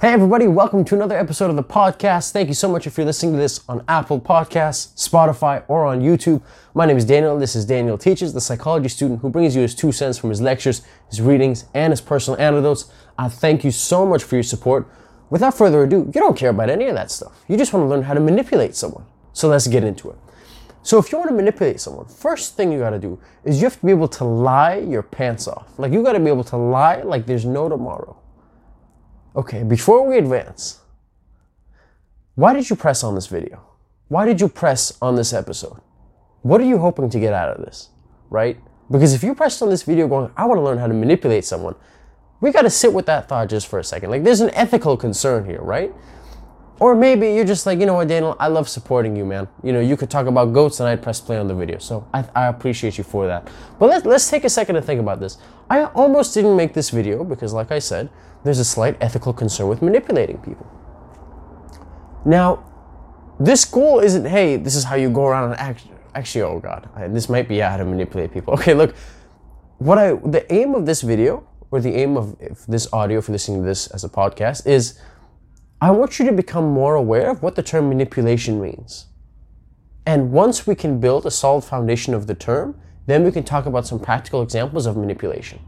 Hey, everybody, welcome to another episode of the podcast. Thank you so much if you're listening to this on Apple Podcasts, Spotify, or on YouTube. My name is Daniel. This is Daniel Teaches, the psychology student who brings you his two cents from his lectures, his readings, and his personal anecdotes. I thank you so much for your support. Without further ado, you don't care about any of that stuff. You just want to learn how to manipulate someone. So let's get into it. So if you want to manipulate someone, first thing you got to do is you have to be able to lie your pants off. Like you got to be able to lie like there's no tomorrow. Okay, before we advance, why did you press on this video? Why did you press on this episode? What are you hoping to get out of this, right? Because if you pressed on this video going, I want to learn how to manipulate someone, we got to sit with that thought just for a second. Like, there's an ethical concern here, right? Or maybe you're just like, you know what, Daniel, I love supporting you, man. You know, you could talk about goats and I'd press play on the video. So I, I appreciate you for that. But let's, let's take a second to think about this. I almost didn't make this video because, like I said, there's a slight ethical concern with manipulating people. Now, this goal isn't, hey, this is how you go around and act. Actually, oh God, this might be how to manipulate people. Okay, look, what I, the aim of this video, or the aim of this audio, for listening to this as a podcast, is I want you to become more aware of what the term manipulation means. And once we can build a solid foundation of the term, then we can talk about some practical examples of manipulation.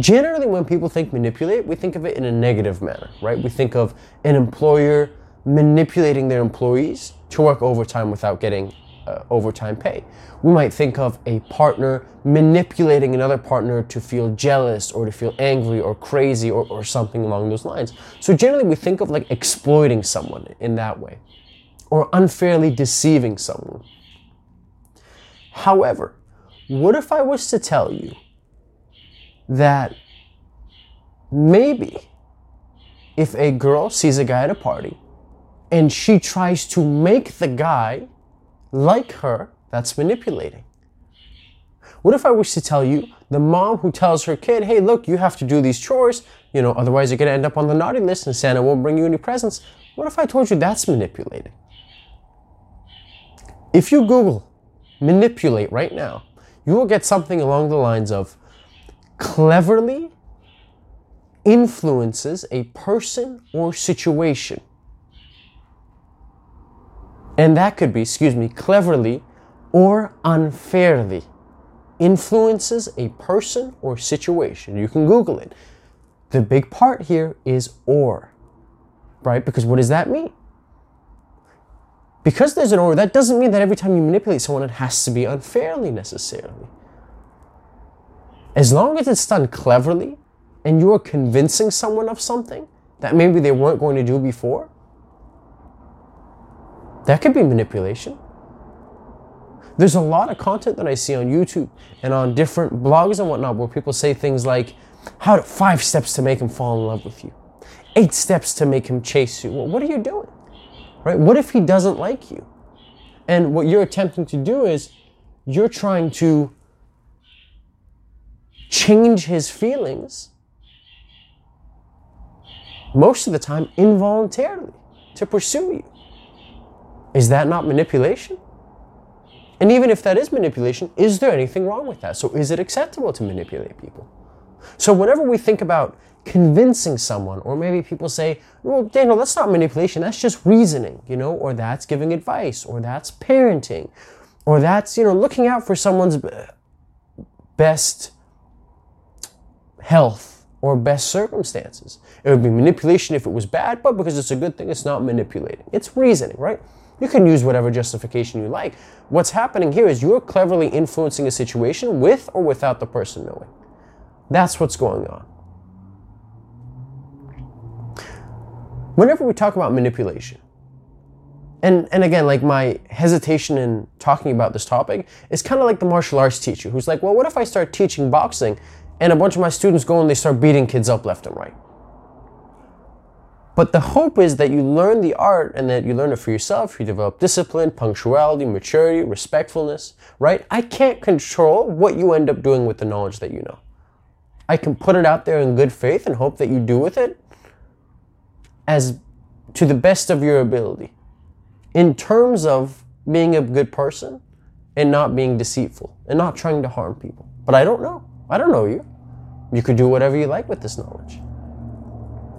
Generally, when people think manipulate, we think of it in a negative manner, right? We think of an employer manipulating their employees to work overtime without getting uh, overtime pay. We might think of a partner manipulating another partner to feel jealous or to feel angry or crazy or, or something along those lines. So generally we think of like exploiting someone in that way or unfairly deceiving someone. However, what if I was to tell you that maybe if a girl sees a guy at a party and she tries to make the guy like her, that's manipulating. What if I wish to tell you the mom who tells her kid, hey, look, you have to do these chores, you know, otherwise you're going to end up on the naughty list and Santa won't bring you any presents? What if I told you that's manipulating? If you Google manipulate right now, you will get something along the lines of cleverly influences a person or situation. And that could be, excuse me, cleverly or unfairly influences a person or situation. You can Google it. The big part here is or, right? Because what does that mean? Because there's an or, that doesn't mean that every time you manipulate someone, it has to be unfairly necessarily. As long as it's done cleverly and you are convincing someone of something that maybe they weren't going to do before, that could be manipulation. There's a lot of content that I see on YouTube and on different blogs and whatnot where people say things like, how to, five steps to make him fall in love with you, eight steps to make him chase you. Well, what are you doing? Right? What if he doesn't like you? And what you're attempting to do is you're trying to change his feelings most of the time involuntarily to pursue you. Is that not manipulation? And even if that is manipulation, is there anything wrong with that? So is it acceptable to manipulate people? So whenever we think about convincing someone, or maybe people say, well, Daniel, that's not manipulation, that's just reasoning, you know, or that's giving advice, or that's parenting, or that's, you know, looking out for someone's best health or best circumstances. It would be manipulation if it was bad, but because it's a good thing, it's not manipulating. It's reasoning, right? You can use whatever justification you like. What's happening here is you're cleverly influencing a situation with or without the person knowing. That's what's going on. Whenever we talk about manipulation, and, and again, like my hesitation in talking about this topic is kind of like the martial arts teacher who's like, well, what if I start teaching boxing and a bunch of my students go and they start beating kids up left and right? But the hope is that you learn the art and that you learn it for yourself. You develop discipline, punctuality, maturity, respectfulness, right? I can't control what you end up doing with the knowledge that you know. I can put it out there in good faith and hope that you do with it as to the best of your ability in terms of being a good person and not being deceitful and not trying to harm people. But I don't know. I don't know you. You could do whatever you like with this knowledge.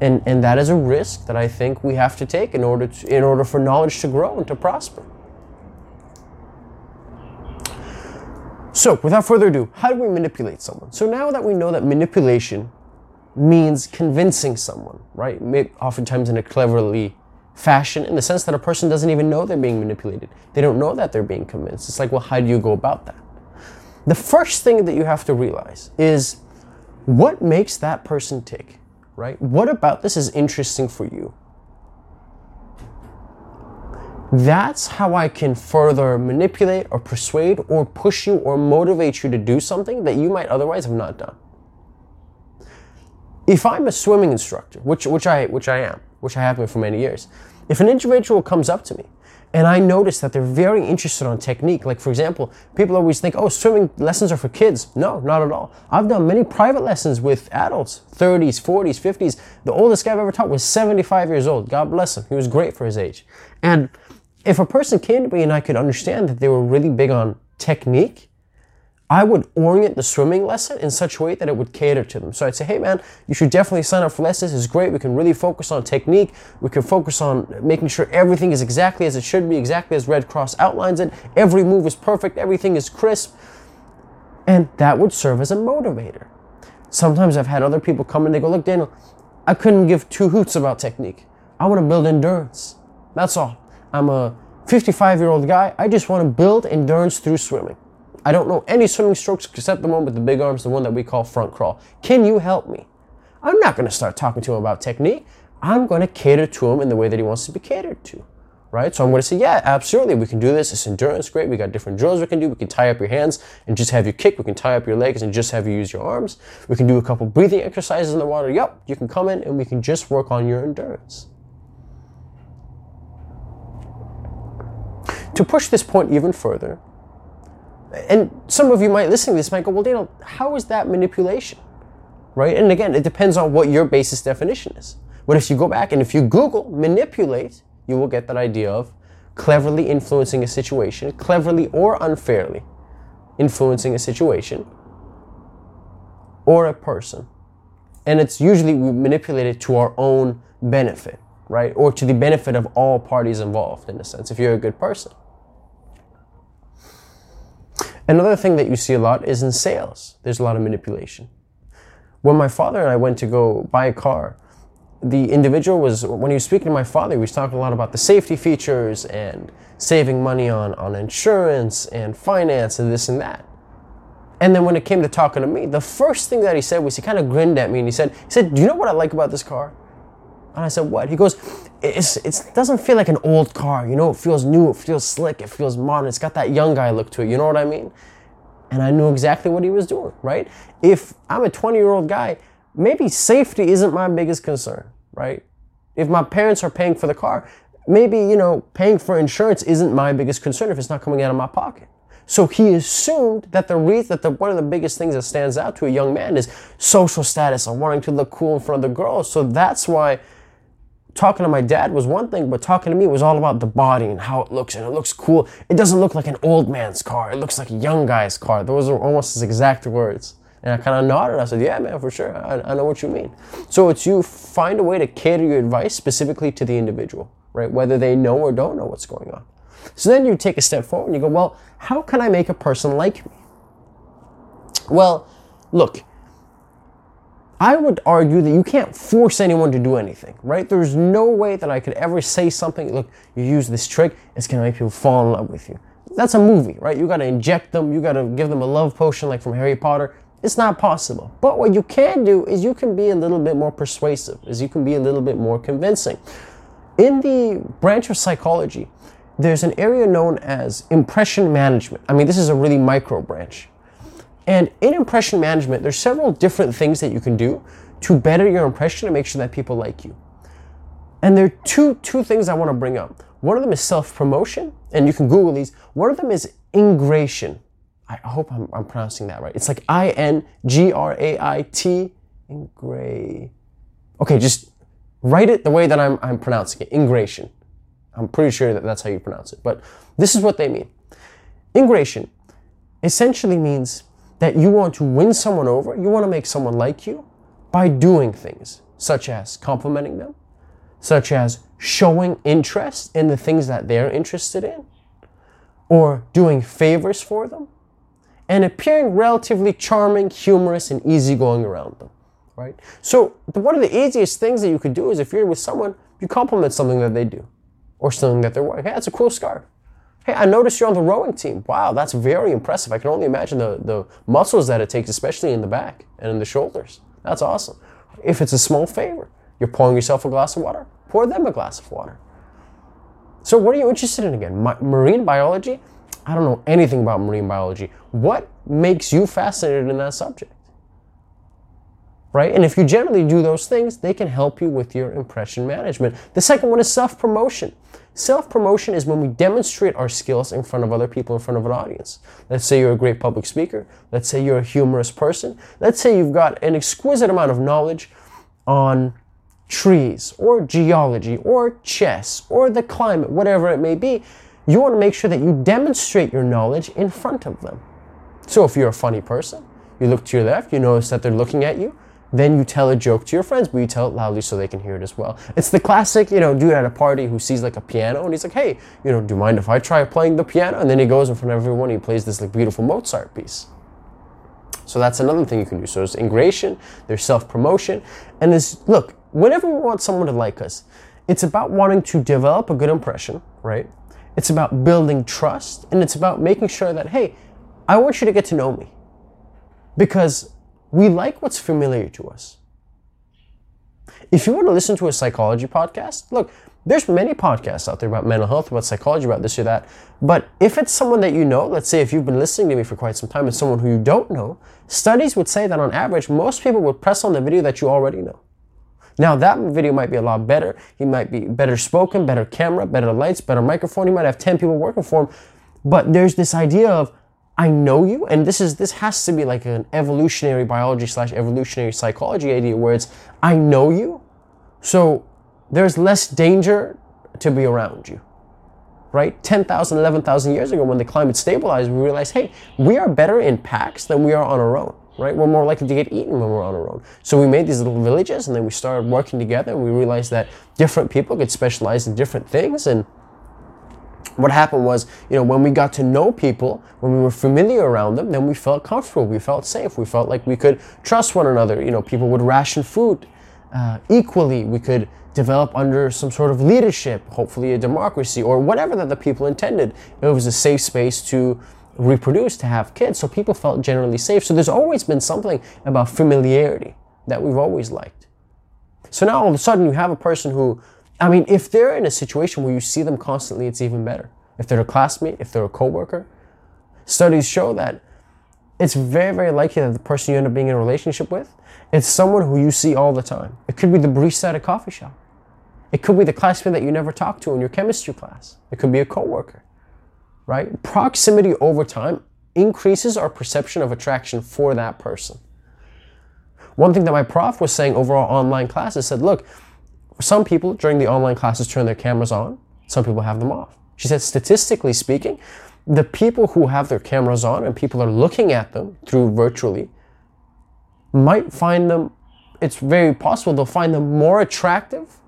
And, and that is a risk that I think we have to take in order, to, in order for knowledge to grow and to prosper. So, without further ado, how do we manipulate someone? So, now that we know that manipulation means convincing someone, right? Oftentimes in a cleverly fashion, in the sense that a person doesn't even know they're being manipulated. They don't know that they're being convinced. It's like, well, how do you go about that? The first thing that you have to realize is what makes that person tick, right? What about this is interesting for you? That's how I can further manipulate or persuade or push you or motivate you to do something that you might otherwise have not done. If I'm a swimming instructor, which, which, I, which I am, which I have been for many years, if an individual comes up to me and I noticed that they're very interested on technique, like for example, people always think, oh, swimming lessons are for kids. No, not at all. I've done many private lessons with adults, 30s, 40s, 50s. The oldest guy I've ever taught was 75 years old. God bless him. He was great for his age. And if a person came to me and I could understand that they were really big on technique, I would orient the swimming lesson in such a way that it would cater to them. So I'd say, hey man, you should definitely sign up for lessons. It's great. We can really focus on technique. We can focus on making sure everything is exactly as it should be, exactly as Red Cross outlines it. Every move is perfect. Everything is crisp. And that would serve as a motivator. Sometimes I've had other people come and they go, look, Daniel, I couldn't give two hoots about technique. I want to build endurance. That's all. I'm a 55 year old guy. I just want to build endurance through swimming. I don't know any swimming strokes except the one with the big arms, the one that we call front crawl. Can you help me? I'm not going to start talking to him about technique. I'm going to cater to him in the way that he wants to be catered to. Right? So I'm going to say, yeah, absolutely, we can do this. It's endurance, great. We got different drills we can do. We can tie up your hands and just have you kick. We can tie up your legs and just have you use your arms. We can do a couple breathing exercises in the water. Yep, you can come in and we can just work on your endurance. To push this point even further, and some of you might listen to this might go, well, Daniel, how is that manipulation? Right? And again, it depends on what your basis definition is. But if you go back and if you Google manipulate, you will get that idea of cleverly influencing a situation, cleverly or unfairly influencing a situation or a person. And it's usually we manipulate it to our own benefit, right? Or to the benefit of all parties involved, in a sense, if you're a good person. Another thing that you see a lot is in sales. There's a lot of manipulation. When my father and I went to go buy a car, the individual was, when he was speaking to my father, he was talking a lot about the safety features and saving money on, on insurance and finance and this and that. And then when it came to talking to me, the first thing that he said was he kind of grinned at me and he said, he said, Do you know what I like about this car? And I said, What? He goes, it's, it's, it doesn't feel like an old car. You know, it feels new, it feels slick, it feels modern. It's got that young guy look to it. You know what I mean? And I knew exactly what he was doing, right? If I'm a 20 year old guy, maybe safety isn't my biggest concern, right? If my parents are paying for the car, maybe, you know, paying for insurance isn't my biggest concern if it's not coming out of my pocket. So he assumed that the reason that the, one of the biggest things that stands out to a young man is social status and wanting to look cool in front of the girls. So that's why talking to my dad was one thing, but talking to me was all about the body and how it looks, and it looks cool. It doesn't look like an old man's car. It looks like a young guy's car. Those are almost his exact words. And I kind of nodded. I said, "Yeah, man, for sure. I, I know what you mean." So it's you find a way to cater your advice specifically to the individual, right? Whether they know or don't know what's going on. So then you take a step forward and you go, "Well, how can I make a person like me?" Well, look I would argue that you can't force anyone to do anything, right? There's no way that I could ever say something, look, you use this trick, it's gonna make people fall in love with you. That's a movie, right? You gotta inject them, you gotta give them a love potion like from Harry Potter. It's not possible. But what you can do is you can be a little bit more persuasive, is you can be a little bit more convincing. In the branch of psychology, there's an area known as impression management. I mean, this is a really micro branch. And in impression management, there's several different things that you can do to better your impression and make sure that people like you. And there are two, two things I want to bring up. One of them is self-promotion, and you can Google these. One of them is ingration. I hope I'm, I'm pronouncing that right. It's like I-N-G-R-A-I-T, ingray. Okay, just write it the way that I'm, I'm pronouncing it, ingration. I'm pretty sure that that's how you pronounce it. But this is what they mean. Ingration essentially means that you want to win someone over, you want to make someone like you by doing things. such as complimenting them, such as showing interest in the things that they're interested in, or doing favors for them, and appearing relatively charming, humorous, and easygoing around them. Right? So, one of the easiest things that you could do is if you're with someone, you compliment something that they do or something that they're wearing. Hey, that's a cool scarf. Hey, I noticed you're on the rowing team. Wow, that's very impressive. I can only imagine the, the muscles that it takes, especially in the back and in the shoulders. That's awesome. If it's a small favor, you're pouring yourself a glass of water, pour them a glass of water. So, what are you interested in again? marine biology? I don't know anything about marine biology. What makes you fascinated in that subject? Right? And if you generally do those things, they can help you with your impression management. The second one is self promotion. Self promotion is when we demonstrate our skills in front of other people, in front of an audience. Let's say you're a great public speaker. Let's say you're a humorous person. Let's say you've got an exquisite amount of knowledge on trees or geology or chess or the climate, whatever it may be. You want to make sure that you demonstrate your knowledge in front of them. So if you're a funny person, you look to your left, you notice that they're looking at you, then you tell a joke to your friends, but you tell it loudly so they can hear it as well. It's the classic, you know, dude at a party who sees like a piano and he's like, hey, you know, do you mind if I try playing the piano? And then he goes in front of everyone, he plays this like beautiful Mozart piece. So that's another thing you can do. So there's ingration, there's self-promotion, and there's look, whenever we want someone to like us, it's about wanting to develop a good impression, right? It's about building trust, and it's about making sure that, hey, I want you to get to know me. Because we like what's familiar to us. If you want to listen to a psychology podcast, look, there's many podcasts out there about mental health, about psychology, about this or that. But if it's someone that you know, let's say if you've been listening to me for quite some time and someone who you don't know, studies would say that on average, most people would press on the video that you already know. Now that video might be a lot better. He might be better spoken, better camera, better lights, better microphone. He might have 10 people working for him. But there's this idea of I know you, and this is this has to be like an evolutionary biology slash evolutionary psychology idea where it's I know you, so there's less danger to be around you. Right? 10,000, 11,000 years ago, when the climate stabilized, we realized, hey, we are better in packs than we are on our own. Right? We're more likely to get eaten when we're on our own. So we made these little villages, and then we started working together, and we realized that different people could specialize in different things, and what happened was, you know, when we got to know people, when we were familiar around them, then we felt comfortable, we felt safe, we felt like we could trust one another. You know, people would ration food uh, equally. We could develop under some sort of leadership, hopefully a democracy or whatever that the people intended. It was a safe space to reproduce, to have kids, so people felt generally safe. So there's always been something about familiarity that we've always liked. So now all of a sudden you have a person who I mean, if they're in a situation where you see them constantly, it's even better. If they're a classmate, if they're a coworker, studies show that it's very, very likely that the person you end up being in a relationship with, it's someone who you see all the time. It could be the barista at a coffee shop. It could be the classmate that you never talk to in your chemistry class. It could be a coworker, right? Proximity over time increases our perception of attraction for that person. One thing that my prof was saying over our online classes said, look, some people during the online classes turn their cameras on, some people have them off. She said, statistically speaking, the people who have their cameras on and people are looking at them through virtually might find them, it's very possible they'll find them more attractive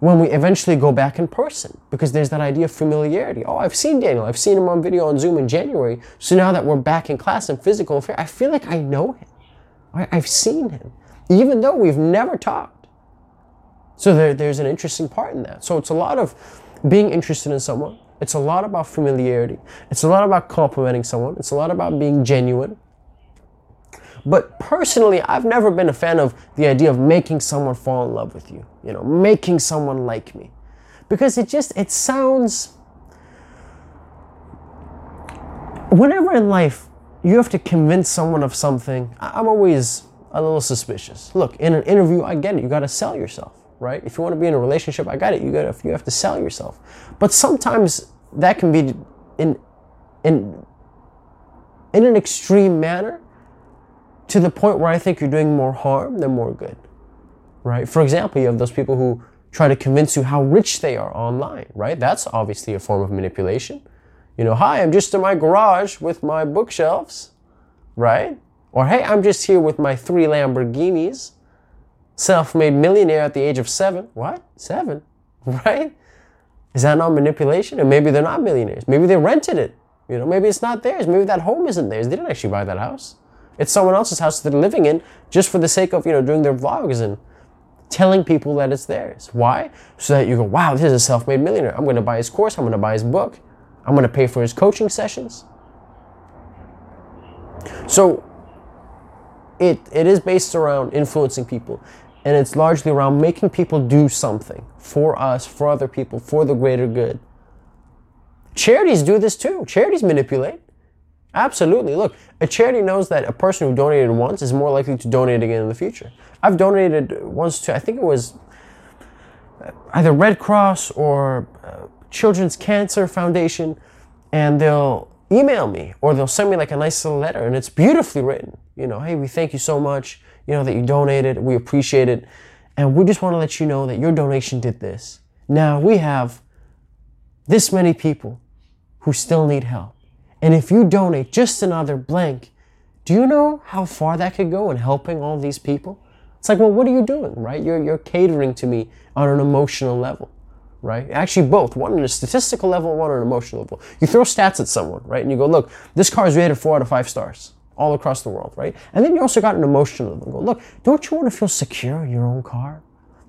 when we eventually go back in person because there's that idea of familiarity. Oh, I've seen Daniel, I've seen him on video on Zoom in January. So now that we're back in class in physical I feel like I know him. I've seen him, even though we've never talked. So there, there's an interesting part in that. So it's a lot of being interested in someone. It's a lot about familiarity. It's a lot about complimenting someone. It's a lot about being genuine. But personally, I've never been a fan of the idea of making someone fall in love with you, you know, making someone like me. Because it just, it sounds, whenever in life you have to convince someone of something, I'm always a little suspicious. Look, in an interview, I get it. You got to sell yourself right? If you want to be in a relationship, I got it. You got to, you have to sell yourself. But sometimes that can be in in in an extreme manner to the point where I think you're doing more harm than more good. Right? For example, you have those people who try to convince you how rich they are online, right? That's obviously a form of manipulation. You know, hi, I'm just in my garage with my bookshelves, right? Or hey, I'm just here with my three Lamborghinis self made millionaire at the age of seven. What? Seven? Right? Is that not manipulation? And maybe they're not millionaires. Maybe they rented it. You know, maybe it's not theirs. Maybe that home isn't theirs. They didn't actually buy that house. It's someone else's house that they're living in just for the sake of, you know, doing their vlogs and telling people that it's theirs. Why? So that you go, wow, this is a self made millionaire. I'm going to buy his course. I'm going to buy his book. I'm going to pay for his coaching sessions. So it, it is based around influencing people. And it's largely around making people do something for us, for other people, for the greater good. Charities do this too. Charities manipulate. Absolutely. Look, a charity knows that a person who donated once is more likely to donate again in the future. I've donated once to, I think it was either Red Cross or uh, Children's Cancer Foundation, and they'll email me or they'll send me like a nice little letter, and it's beautifully written. You know, hey, we thank you so much, you know, that you donated. We appreciate it. And we just want to let you know that your donation did this. Now we have this many people who still need help. And if you donate just another blank, do you know how far that could go in helping all these people? It's like, well, what are you doing, right? You're, you're catering to me on an emotional level, right? Actually, both. One on a statistical level, one on an emotional level. You throw stats at someone, right? And you go, look, this car is rated four out of five stars all across the world, right? And then you also got an emotional level. Look, don't you want to feel secure in your own car?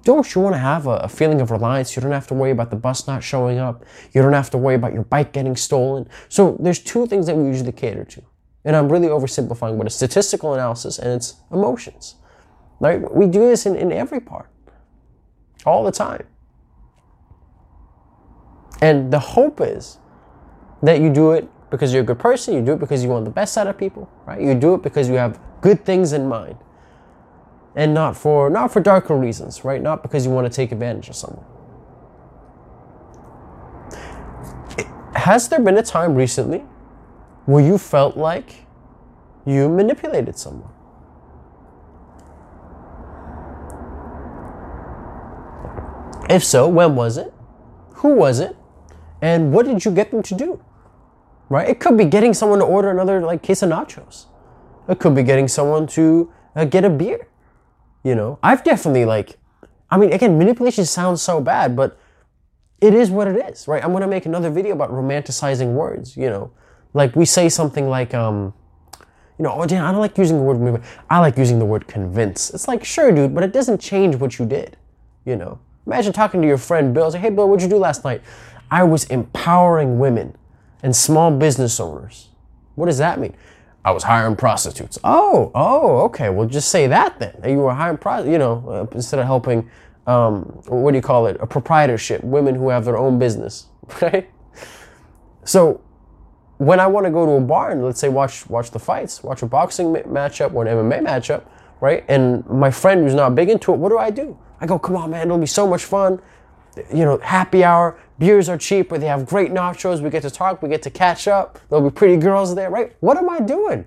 Don't you want to have a, a, feeling of reliance? You don't have to worry about the bus not showing up. You don't have to worry about your bike getting stolen. So there's two things that we usually cater to. And I'm really oversimplifying, but it's statistical analysis and it's emotions. Right? We do this in, in every part. All the time. And the hope is that you do it because you're a good person, you do it because you want the best out of people, right? You do it because you have good things in mind and not for not for darker reasons, right? Not because you want to take advantage of someone. Has there been a time recently where you felt like you manipulated someone? If so, when was it? Who was it? And what did you get them to do? Right? It could be getting someone to order another like case of nachos. It could be getting someone to uh, get a beer. You know, I've definitely like, I mean, again, manipulation sounds so bad, but it is what it is, right? I'm gonna make another video about romanticizing words. You know, like we say something like, um, you know, oh, Dan, I don't like using the word I like using the word convince. It's like, sure, dude, but it doesn't change what you did. You know, imagine talking to your friend Bill. Say, hey, Bill, what'd you do last night? I was empowering women and small business owners. What does that mean? I was hiring prostitutes. Oh, oh, okay. Well, just say that then. You were hiring prostitutes, you know, uh, instead of helping, um, what do you call it? A proprietorship, women who have their own business, right? So when I want to go to a bar and let's say watch watch the fights, watch a boxing matchup or an MMA matchup, right? And my friend who's not big into it, what do I do? I go, come on, man, it'll be so much fun. You know, happy hour, beers are cheap, but they have great nachos. We get to talk, we get to catch up. There'll be pretty girls there, right? What am I doing?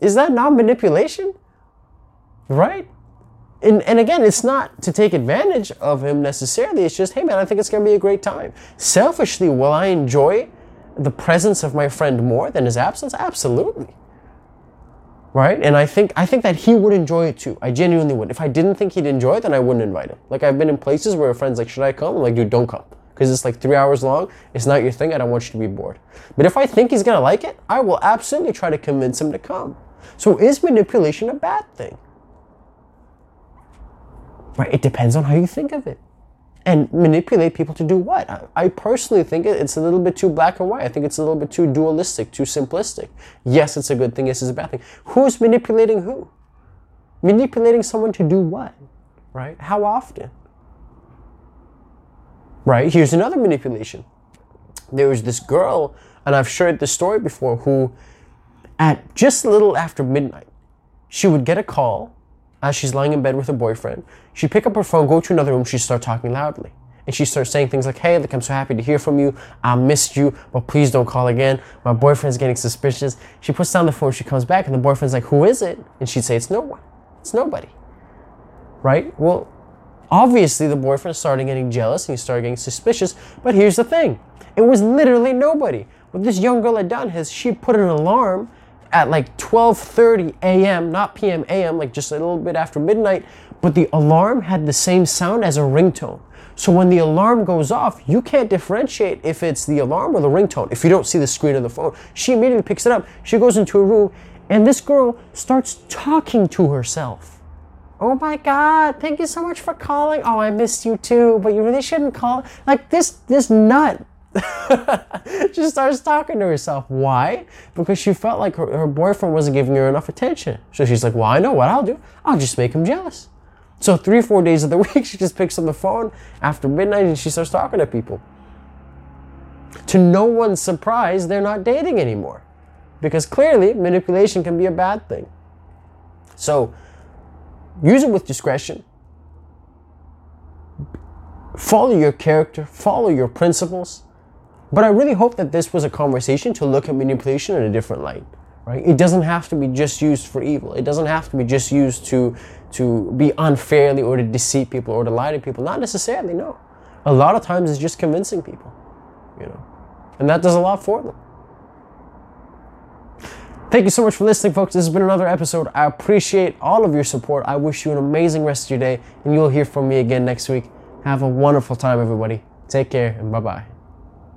Is that not manipulation? Right? And, and again, it's not to take advantage of him necessarily. It's just, hey man, I think it's going to be a great time. Selfishly, will I enjoy the presence of my friend more than his absence? Absolutely. Right? And I think I think that he would enjoy it too. I genuinely would. If I didn't think he'd enjoy it, then I wouldn't invite him. Like I've been in places where a friend's like, should I come? I'm like, dude, don't come because it's like three hours long. It's not your thing. I don't want you to be bored. But if I think he's gonna like it, I will absolutely try to convince him to come. So is manipulation a bad thing? Right? It depends on how you think of it. And manipulate people to do what? I, personally think it's a little bit too black and white. I think it's a little bit too dualistic, too simplistic. Yes, it's a good thing. Yes, it's a bad thing. Who's manipulating who? Manipulating someone to do what? Right? How often? Right? Here's another manipulation. There was this girl, and I've shared this story before, who at just a little after midnight, she would get a call as she's lying in bed with her boyfriend. She'd pick up her phone, go to another room, she'd start talking loudly. And she starts saying things like, hey, look, I'm so happy to hear from you. I missed you, but please don't call again. My boyfriend's getting suspicious. She puts down the phone, she comes back, and the boyfriend's like, who is it? And she'd say, it's no one. It's nobody. Right? Well, Obviously, the boyfriend started getting jealous and he started getting suspicious. But here's the thing it was literally nobody. What this young girl had done is she put an alarm at like 12:30 a.m., not p.m. a.m., like just a little bit after midnight, but the alarm had the same sound as a ringtone. So when the alarm goes off, you can't differentiate if it's the alarm or the ringtone if you don't see the screen of the phone. She immediately picks it up. She goes into a room and this girl starts talking to herself. Oh my god, thank you so much for calling. Oh, I missed you too, but you really shouldn't call. Like this this nut she starts talking to herself. Why? Because she felt like her, her boyfriend wasn't giving her enough attention. So she's like, Well, I know what I'll do. I'll just make him jealous. So, three, four days of the week, she just picks up the phone after midnight and she starts talking to people. To no one's surprise, they're not dating anymore. Because clearly, manipulation can be a bad thing. So, use it with discretion. Follow your character, follow your principles but I really hope that this was a conversation to look at manipulation in a different light. Right? It doesn't have to be just used for evil. It doesn't have to be just used to to be unfairly or to deceive people or to lie to people. Not necessarily, no. A lot of times it's just convincing people, you know. And that does a lot for them. Thank you so much for listening, folks. This has been another episode. I appreciate all of your support. I wish you an amazing rest of your day, and you'll hear from me again next week. Have a wonderful time, everybody. Take care, and bye bye.